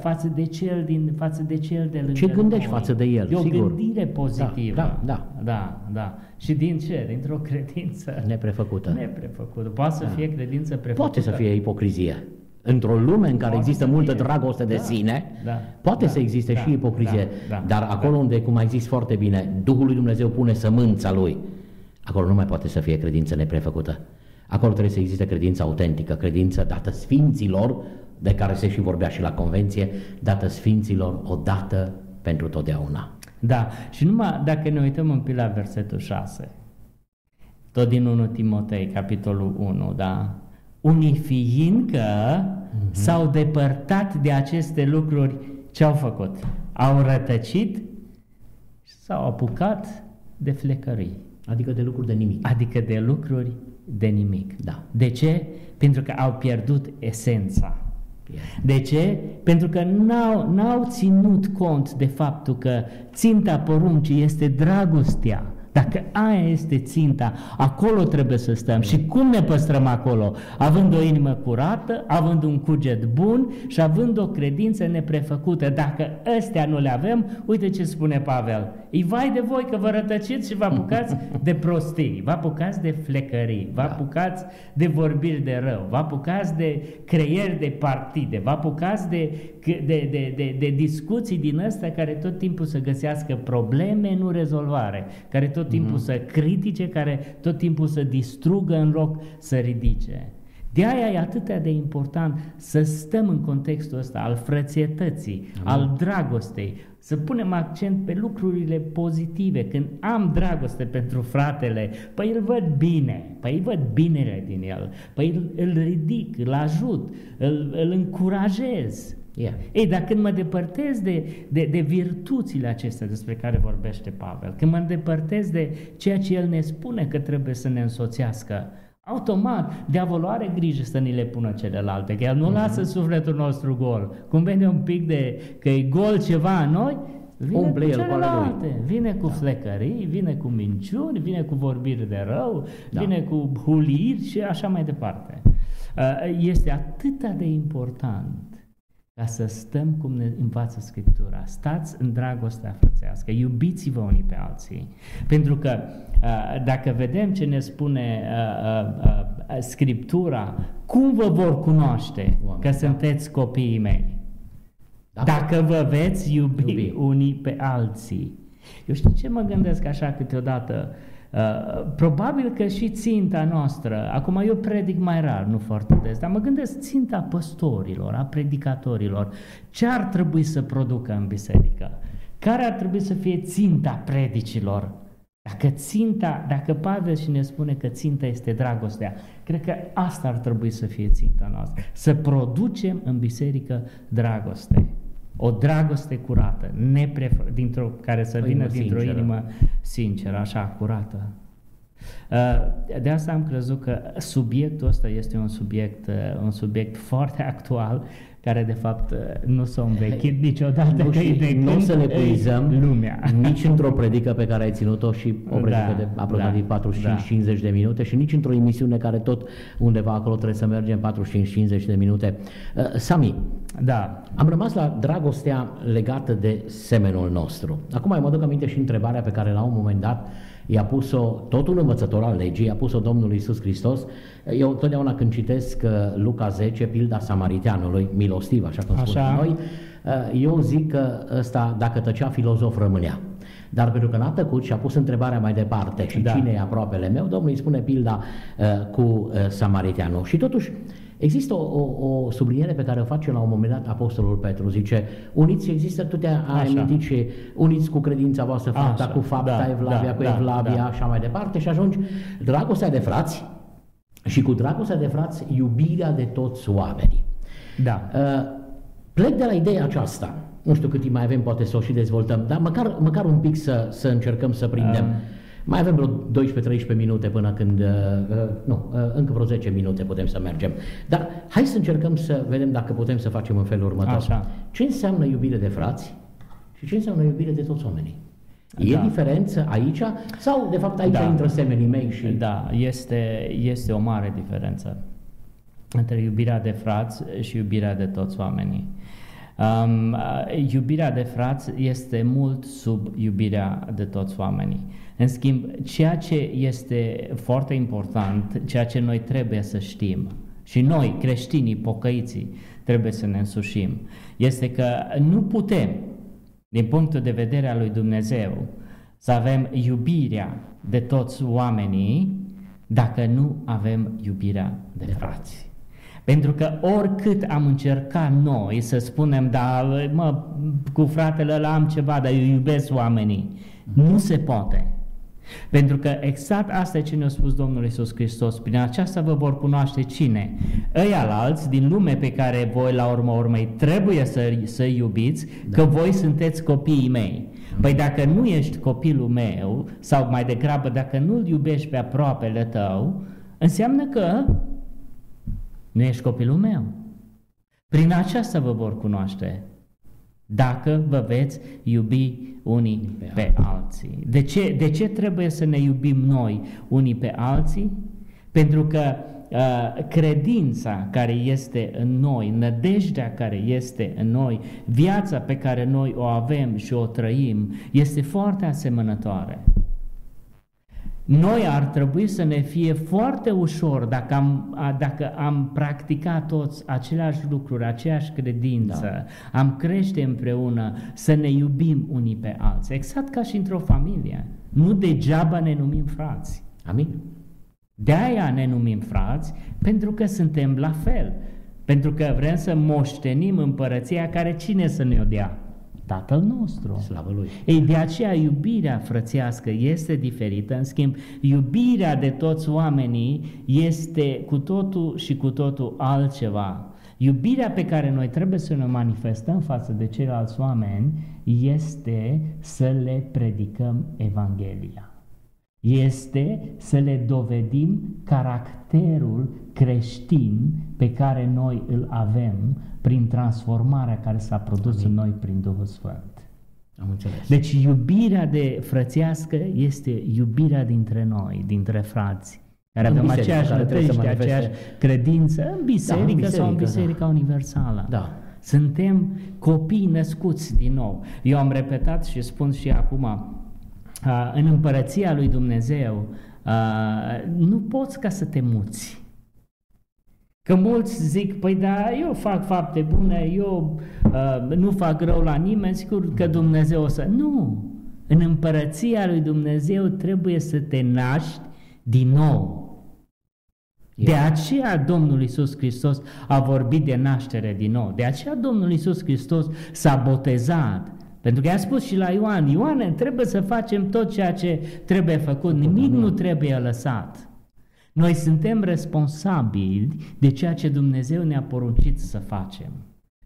față de cel din față de cel de lângă Ce gândești noi. față de el, E o sigur. gândire pozitivă. Da, da, da. da. Și din ce? Dintr-o credință Neprefăcută. neprefăcută. Poate să fie credință prefăcută. Poate să fie ipocrizie. Într-o lume în care Poate există să multă fie. dragoste de Da, sine, da, poate da, să existe da, și ipocrizie, da, da, dar acolo unde, cum ai zis foarte bine, Duhul lui Dumnezeu pune sămânța lui, acolo nu mai poate să fie credință neprefăcută. Acolo trebuie să existe credință autentică, credință dată sfinților, de care se și vorbea și la convenție, dată sfinților odată pentru totdeauna. Da, și numai dacă ne uităm un pic la versetul 6, tot din 1 Timotei, capitolul 1, da? Unii fiindcă mm-hmm. s-au depărtat de aceste lucruri, ce au făcut? Au rătăcit și s-au apucat de flecării, Adică de lucruri de nimic. adică de lucruri de nimic. Da. De ce? Pentru că au pierdut esența. De ce? Pentru că n-au, n-au ținut cont de faptul că ținta poruncii este dragostea. Dacă aia este ținta, acolo trebuie să stăm. Și cum ne păstrăm acolo? Având o inimă curată, având un cuget bun și având o credință neprefăcută. Dacă ăstea nu le avem, uite ce spune Pavel. Îi vai de voi că vă rătăciți și vă apucați de prostii, vă apucați de flecării, vă apucați de vorbiri de rău, vă apucați de creieri de partide, vă apucați de, de, de, de, de discuții din astea care tot timpul să găsească probleme, nu rezolvare, care tot timpul să critique, care tot timpul să distrugă în loc să ridice. De aia e atât de important să stăm în contextul ăsta al frățietății, al dragostei, să punem accent pe lucrurile pozitive. Când am dragoste pentru fratele, păi îl văd bine, păi îl văd binele din el, păi îl, îl ridic, îl ajut, îl, îl încurajez. Yeah. Ei, dar când mă depărtez de, de, de virtuțile acestea despre care vorbește Pavel, când mă îndepărtez de ceea ce el ne spune că trebuie să ne însoțească, automat, diavolul are grijă să ni le pună celelalte, că el nu lasă sufletul nostru gol. Cum vede un pic de că e gol ceva în noi, vine Umple cu el cu ale lui. celelalte. Vine cu flecării, vine cu minciuni, vine cu vorbiri de rău, Da. vine cu huliri și așa mai departe. Uh, Este atât de important ca să stăm cum ne învață Scriptura. Stați în dragostea frățească, iubiți-vă unii pe alții. Pentru că uh, dacă vedem ce ne spune uh, uh, uh, Scriptura, cum vă vor cunoaște Oameni, că da. sunteți copiii mei? Da? Dacă vă veți iubi, Iubi. unii pe alții. Eu știu ce mă gândesc așa câteodată. Uh, probabil că și ținta noastră, acum eu predic mai rar, nu foarte des, dar mă gândesc ținta păstorilor, a predicatorilor, ce ar trebui să producă în biserică? Care ar trebui să fie ținta predicilor? Dacă ținta, dacă Pavel și ne spune că ținta este dragostea, cred că asta ar trebui să fie ținta noastră. Să producem în biserică dragoste. O dragoste curată, nepref- dintr-o, care să O vină inimă dintr-o sinceră. inimă sinceră, așa, curată. Uh, De asta am crezut că subiectul ăsta este un subiect, uh, un subiect foarte actual, care de fapt uh, nu s-a învechit niciodată. Nu, că e de și nu când să ne e puizăm lumea. nici într-o predică pe care ai ținut-o și o predică Da, de aproximativ da, 45-50 de minute și nici într-o emisiune care tot undeva acolo trebuie să mergem 45-50 de minute. Uh, Sami, Da, am rămas la dragostea legată de semenul nostru. Acum mă duc aminte și întrebarea pe care la un moment dat i-a pus-o tot un învățător al legii, i-a pus-o Domnul Iisus Hristos. Eu totdeauna când citesc uh, Luca 10, pilda samariteanului, milostiv, așa cum spun Așa. și noi, uh, eu zic că ăsta, dacă tăcea filozof, rămânea. Dar pentru că n-a tăcut și a pus întrebarea mai departe și Da. cine e aproapele meu, Domnul îi spune pilda uh, cu uh, samariteanul. Și totuși, Există o, o, o subliniere pe care o face la un moment dat Apostolul Petru. Zice, uniți, există, tu te-ai Așa. amintit și uniți cu credința voastră fapta Așa, cu fapta, da, Evlavia da, cu da, Evlavia, da. așa mai departe și ajungi dragostea de frați și cu dragostea de frați iubirea de toți oamenii. da. Uh, plec de la ideea aceasta. Nu știu cât timp mai avem, poate să o și dezvoltăm, dar măcar, măcar un pic să, să încercăm să prindem. Um. Mai avem vreo 12-13 minute până când, uh, uh, nu, uh, încă vreo 10 minute putem să mergem. Dar hai să încercăm să vedem dacă putem să facem în felul următor. Așa. Ce înseamnă iubire de frați și ce înseamnă iubire de toți oamenii? E Da. diferență aici sau de fapt aici Da. intră semenii mei și... Da, este, este o mare diferență între iubirea de frați și iubirea de toți oamenii. Um, uh, iubirea de frați este mult sub iubirea de toți oamenii. În schimb, ceea ce este foarte important, ceea ce noi trebuie să știm, și noi, creștinii, pocăiții, trebuie să ne însușim, este că nu putem, din punctul de vedere al lui Dumnezeu, să avem iubirea de toți oamenii dacă nu avem iubirea de frați. Pentru că oricât am încercat noi să spunem, da, mă, cu fratele ăla am ceva, dar eu iubesc oamenii, nu se poate. Pentru că exact asta e ce ne-a spus Domnul Isus Hristos. Prin aceasta vă vor cunoaște cine? Ăia alți din lume pe care voi la urmă urmei trebuie să, să iubiți, da. că voi sunteți copiii mei. Păi dacă nu ești copilul meu, sau mai degrabă dacă nu-l iubești pe aproapele tău, înseamnă că nu ești copilul meu. Prin aceasta vă vor cunoaște. Dacă vă veți iubi unii pe, pe alții. De ce, de ce trebuie să ne iubim noi unii pe alții? Pentru că uh, credința care este în noi, nădejdea care este în noi, viața pe care noi o avem și o trăim, este foarte asemănătoare. Noi ar trebui să ne fie foarte ușor dacă am, dacă am practicat toți aceleași lucruri, aceeași credință, da. am crește împreună, să ne iubim unii pe alții, exact ca și într-o familie. Nu degeaba ne numim frați. Amin. De aia ne numim frați, pentru că suntem la fel. Pentru că vrem să moștenim împărăția care cine să ne o dea? Tatăl nostru. Slavă Lui. Ei, de aceea iubirea frățească este diferită, în schimb, iubirea de toți oamenii este cu totul și cu totul altceva. Iubirea pe care noi trebuie să ne manifestăm față de ceilalți oameni este să le predicăm Evanghelia. Este să le dovedim caracterul creștin pe care noi îl avem prin transformarea care s-a produs Amin. în noi prin Duhul Sfânt. Am înțeles. Deci iubirea de frățească este iubirea dintre noi, dintre frați, care avem aceeași nădejde, aceeași credință în biserică, da, în biserică sau în biserica da. universală. Da. Suntem copii născuți din nou. Eu am repetat și spun și acum, în împărăția lui Dumnezeu nu poți ca să te muți. Că mulți zic, păi da, eu fac fapte bune, eu uh, nu fac rău la nimeni, sigur că Dumnezeu o să... Nu! În împărăția lui Dumnezeu trebuie să te naști din nou. De aceea Domnul Isus Hristos a vorbit de naștere din nou. De aceea Domnul Isus Hristos s-a botezat. Pentru că i-a spus și la Ioan, Ioane, trebuie să facem tot ceea ce trebuie făcut, nimic nu trebuie lăsat. Noi suntem responsabili de ceea ce Dumnezeu ne-a poruncit să facem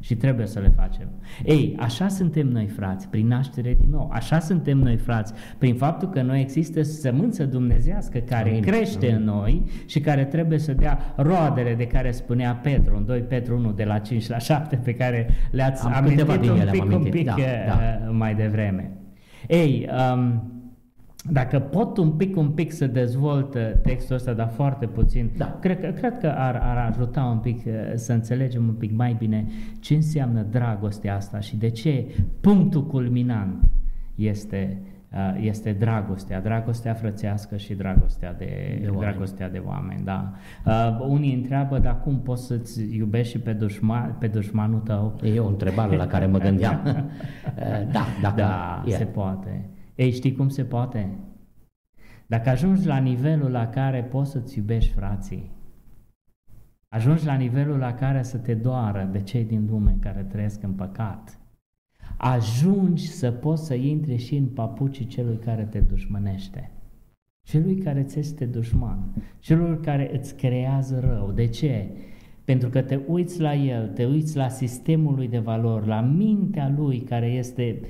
și trebuie să le facem. Ei, așa suntem noi frați, prin naștere din nou. Așa suntem noi frați, prin faptul că noi există sămânță dumnezească care Amin. crește Amin. în noi și care trebuie să dea roadele de care spunea Petru, în 2 Petru 1, de la 5 la 7, pe care le-ați Am amintit un pic, un pic da, da. Uh, mai devreme. Ei, um, dacă pot un pic, un pic să dezvolt textul ăsta, dar foarte puțin, da. cred, că, cred că ar, ar ajuta un pic uh, să înțelegem un pic mai bine ce înseamnă dragostea asta și de ce punctul culminant este, uh, este dragostea, dragostea frățească și dragostea de, de oameni. dragostea de oameni. Da. Uh, unii întreabă, dar cum poți să-ți iubești și pe, dușman, pe dușmanul tău? E o întrebare la care mă gândeam. da, dacă da, se poate. Ei, știi cum se poate? Dacă ajungi la nivelul la care poți să-ți iubești frații, ajungi la nivelul la care să te doară de cei din lume care trăiesc în păcat, ajungi să poți să intri și în papucii celui care te dușmănește, celui care ți este dușman, celui care îți creează rău. De ce? Pentru că te uiți la el, te uiți la sistemul lui de valori, la mintea lui care este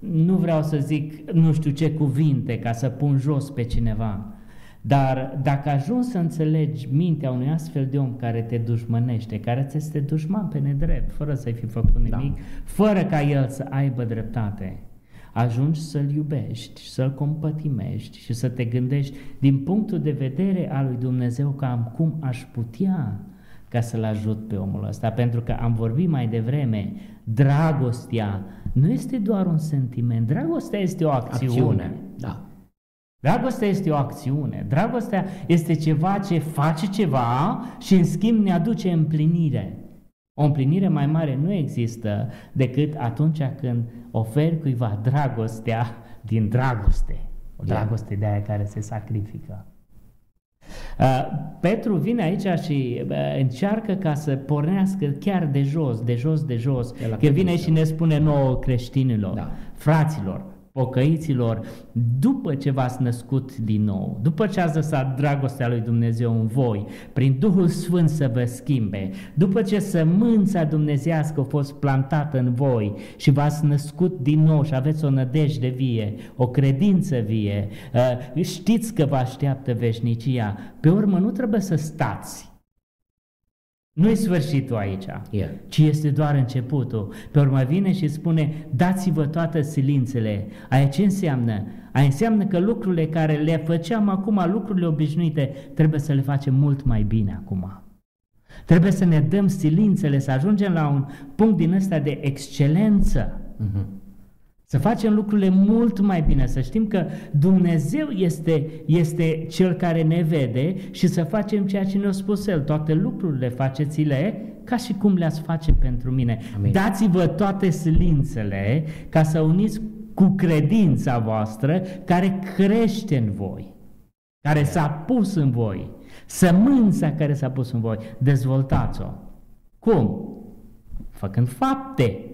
nu vreau să zic nu știu ce cuvinte ca să pun jos pe cineva, dar dacă ajungi să înțelegi mintea unui astfel de om care te dușmănește, care ți este dușman pe nedrept, fără să-i fi făcut nimic, da. fără ca el să aibă dreptate, ajungi să-l iubești, să-l compătimești și să te gândești din punctul de vedere al lui Dumnezeu cam cum aș putea ca să-l ajut pe omul ăsta, pentru că am vorbit mai devreme, dragostea nu este doar un sentiment, dragostea este o acțiune. acțiune da. Dragostea este o acțiune, dragostea este ceva ce face ceva și în schimb ne aduce împlinire. O împlinire mai mare nu există decât atunci când oferi cuiva dragostea din dragoste. O dragoste de aia care se sacrifică. Uh, Petru vine aici și uh, încearcă ca să pornească chiar de jos, de jos, de jos. Că vine și ne spune nouă creștinilor, da. fraților, pocăiților, după ce v-ați născut din nou, după ce ați lăsat dragostea lui Dumnezeu în voi, prin Duhul Sfânt să vă schimbe, după ce sămânța dumnezească a fost plantată în voi și v-ați născut din nou și aveți o nădejde vie, o credință vie, uh, știți că vă așteaptă veșnicia, pe urmă nu trebuie să stați nu e sfârșitul aici, yeah. ci este doar începutul. Pe urmă vine și spune, dați-vă toate silințele. Aia ce înseamnă? Aia înseamnă că lucrurile care le făceam acum, lucrurile obișnuite, trebuie să le facem mult mai bine acum. Trebuie să ne dăm silințele, să ajungem la un punct din ăsta de excelență. Uh-huh. Să facem lucrurile mult mai bine, să știm că Dumnezeu este, este Cel care ne vede și să facem ceea ce ne-a spus El. Toate lucrurile faceți-le ca și cum le-ați face pentru mine. Amin. Dați-vă toate silințele ca să uniți cu credința voastră care crește în voi, care s-a pus în voi, sămânța care s-a pus în voi. Dezvoltați-o. Cum? Făcând fapte.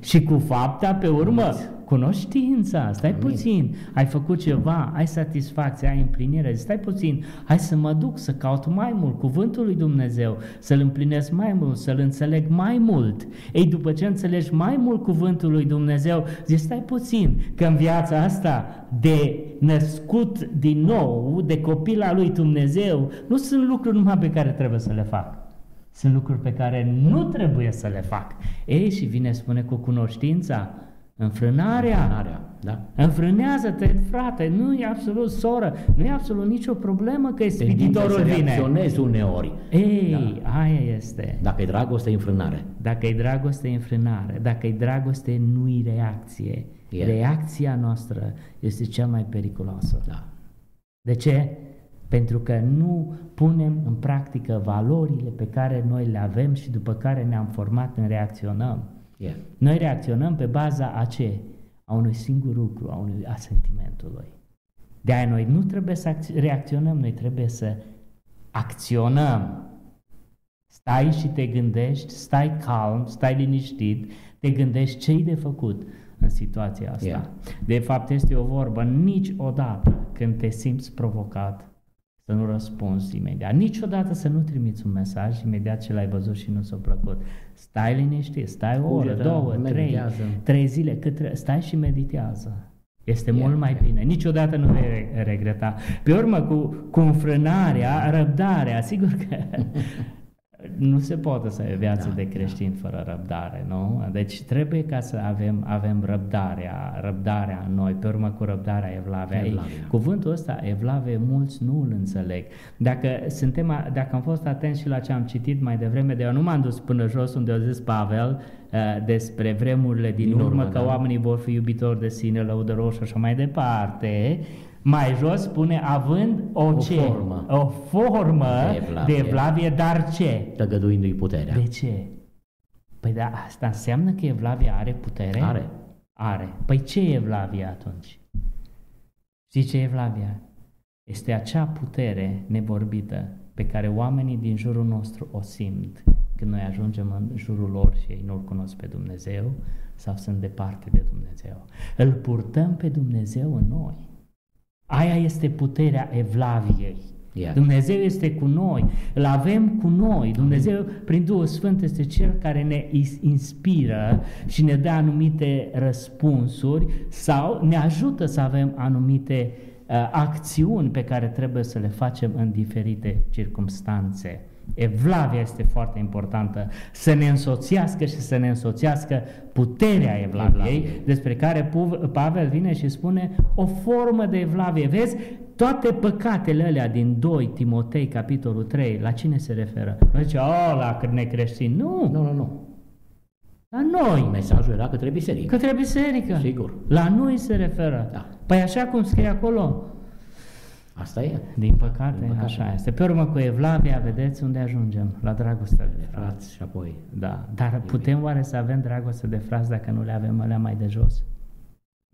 Și cu fapta pe urmă, cunoștința, stai Amin. puțin, ai făcut ceva, ai satisfacție, ai împlinire, stai puțin, hai să mă duc să caut mai mult cuvântul lui Dumnezeu, să-l împlinesc mai mult, să-l înțeleg mai mult. Ei, după ce înțelegi mai mult cuvântul lui Dumnezeu, zici, stai puțin, că în viața asta de născut din nou, de copil al lui Dumnezeu, nu sunt lucruri numai pe care trebuie să le fac. Sunt lucruri pe care nu trebuie să le fac. Ei, și vine, spune, cu cunoștința, înfrânarea. înfrânarea da. Înfrânează-te, frate, nu e absolut soră, nu e absolut nicio problemă că spiritorul vine. Tendința uneori. Ei, da. aia este. Dacă e dragoste, e înfrânare. Dacă e dragoste, e înfrânare. Dacă e dragoste, nu e reacție. Yeah. Reacția noastră este cea mai periculoasă. Da. De ce? Pentru că nu punem în practică valorile pe care noi le avem și după care ne-am format în reacționăm. Yeah. Noi reacționăm pe baza a ce? A unui singur lucru, a unui a sentimentului. De aia noi nu trebuie să reacționăm, noi trebuie să acționăm. Stai și te gândești, stai calm, stai liniștit, te gândești ce-i de făcut în situația asta. Yeah. De fapt, este o vorbă, niciodată când te simți provocat, să nu răspunzi imediat. Niciodată să nu trimiți un mesaj imediat ce l-ai văzut și nu s-a plăcut. Stai liniștit, stai o oră, două, trei, trei zile, cât stai și meditează. Este yeah, mult mai yeah. bine. Niciodată nu vei regreta. Pe urmă, cu, cu înfrânarea, răbdarea, sigur că nu se poate să ai o viață da, de creștin da. fără răbdare, nu? Deci trebuie ca să avem, avem răbdarea, răbdarea în noi, pe urmă cu răbdarea evlavia. evlavia. Ei, cuvântul ăsta, evlave, mulți nu îl înțeleg. Dacă, suntem, dacă am fost atenți și la ce am citit mai devreme, de eu nu m-am dus până jos unde a zis Pavel uh, despre vremurile din, din urmă, urmă că da. oamenii vor fi iubitori de sine, lăudăroși și așa mai departe, mai jos spune având o, o ce? formă, o formă de evlavie, de evlavie dar ce? Tăgăduindu-i puterea. De ce? Păi da, asta înseamnă că evlavia are putere? Are. Are. Păi ce e evlavia atunci? Știi ce e evlavia? Este acea putere nevorbită pe care oamenii din jurul nostru o simt când noi ajungem în jurul lor și ei nu-L cunosc pe Dumnezeu sau sunt departe de Dumnezeu. Îl purtăm pe Dumnezeu în noi. Aia este puterea Evlaviei. Yeah. Dumnezeu este cu noi, îl avem cu noi. Dumnezeu, prin Duhul Sfânt, este Cel care ne inspiră și ne dă anumite răspunsuri sau ne ajută să avem anumite uh, acțiuni pe care trebuie să le facem în diferite circumstanțe. Evlavia este foarte importantă. Să ne însoțească și să ne însoțească puterea Evlaviei, despre care Pavel vine și spune o formă de Evlavie. Vezi, toate păcatele alea din 2 Timotei, capitolul 3, la cine se referă? Nu zice, o, la necreștini. Nu! Nu, nu, nu. La noi. Mesajul era către biserică. Către biserică. Sigur. La noi se referă. Da. Păi așa cum scrie acolo. Asta e. Din păcate, Din păcate. așa este. Pe urmă cu Evlavia, vedeți unde ajungem? La dragostea de frați. și apoi. Da. Dar putem oare să avem dragoste de frați dacă nu le avem alea mai de jos?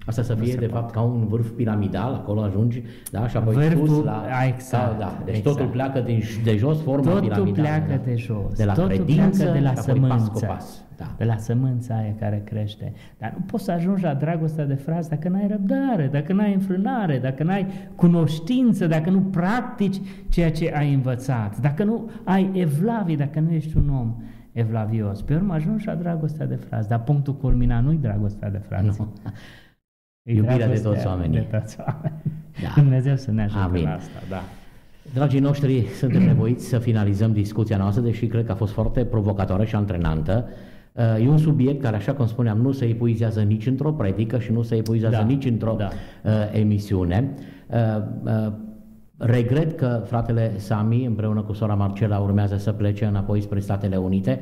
Asta să fie, de fapt, ca un vârf piramidal, acolo ajungi, da, și apoi Vârful, sus la... Exact, da, da. Deci exact. totul pleacă din, de jos, forma totul piramidală. pleacă da. de jos. De la totul credință pleacă de la și apoi sămânță. pas cu pas. Da. De la sămânța aia care crește. Dar nu poți să ajungi la dragostea de frați dacă n-ai răbdare, dacă n-ai înfrânare, dacă n-ai cunoștință, dacă nu practici ceea ce ai învățat, dacă nu ai evlavii, dacă nu ești un om evlavios. Pe urmă ajungi la dragostea de frați, dar punctul culmina nu-i dragostea de frați. Nu. Iubirea de toți oamenii. De toți oameni. Da. Dumnezeu să ne ajute Amin. la asta, da. Dragii noștri, suntem nevoiți să finalizăm discuția noastră, deși cred că a fost foarte provocatoare și antrenantă. Uh, E un subiect care, așa cum spuneam, nu se epuizează nici într-o predică și nu se epuizează Da, nici într-o da. uh, emisiune. Uh, uh, Regret că fratele Sami împreună cu sora Marcela urmează să plece înapoi spre Statele Unite.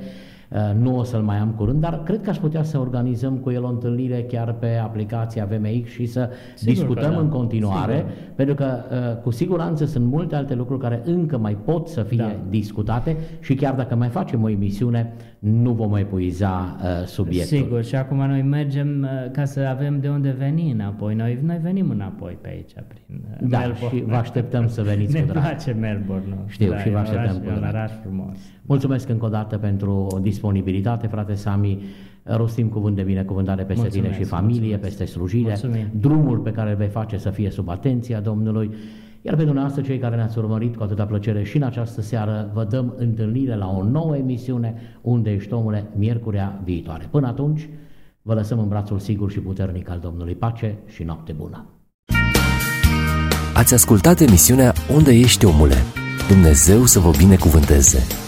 Uh, Nu o să-l mai am curând, dar cred că aș putea să organizăm cu el o întâlnire chiar pe aplicația VMX și să Sigur discutăm că da. în continuare, Sigur. pentru că uh, cu siguranță sunt multe alte lucruri care încă mai pot să fie Da. discutate și chiar dacă mai facem o emisiune, nu vom epuiza uh, subiectul. Sigur, și acum noi mergem uh, ca să avem de unde veni înapoi. Noi, noi venim înapoi pe aici, prin uh, Da, Melbourne. și vă așteptăm să veniți Ne cu drag. place Melbourne, nu? Știu, și vă e un așteptăm oraș- cu e un drag. oraș frumos. Mulțumesc încă o dată pentru disponibilitate, frate Sami. Rostim cuvânt de binecuvântare peste Mulțumesc, tine și familie, mulțumesc. peste slujire. Mulțumim. Drumul pe care îl vei face să fie sub atenția Domnului. Iar pe dumneavoastră, cei care ne-ați urmărit cu atâta plăcere și în această seară, vă dăm întâlnire la o nouă emisiune, Unde ești omule, miercurea viitoare. Până atunci, vă lăsăm în brațul sigur și puternic al Domnului. Pace și noapte bună! Ați ascultat emisiunea Unde ești omule? Dumnezeu să vă binecuvânteze!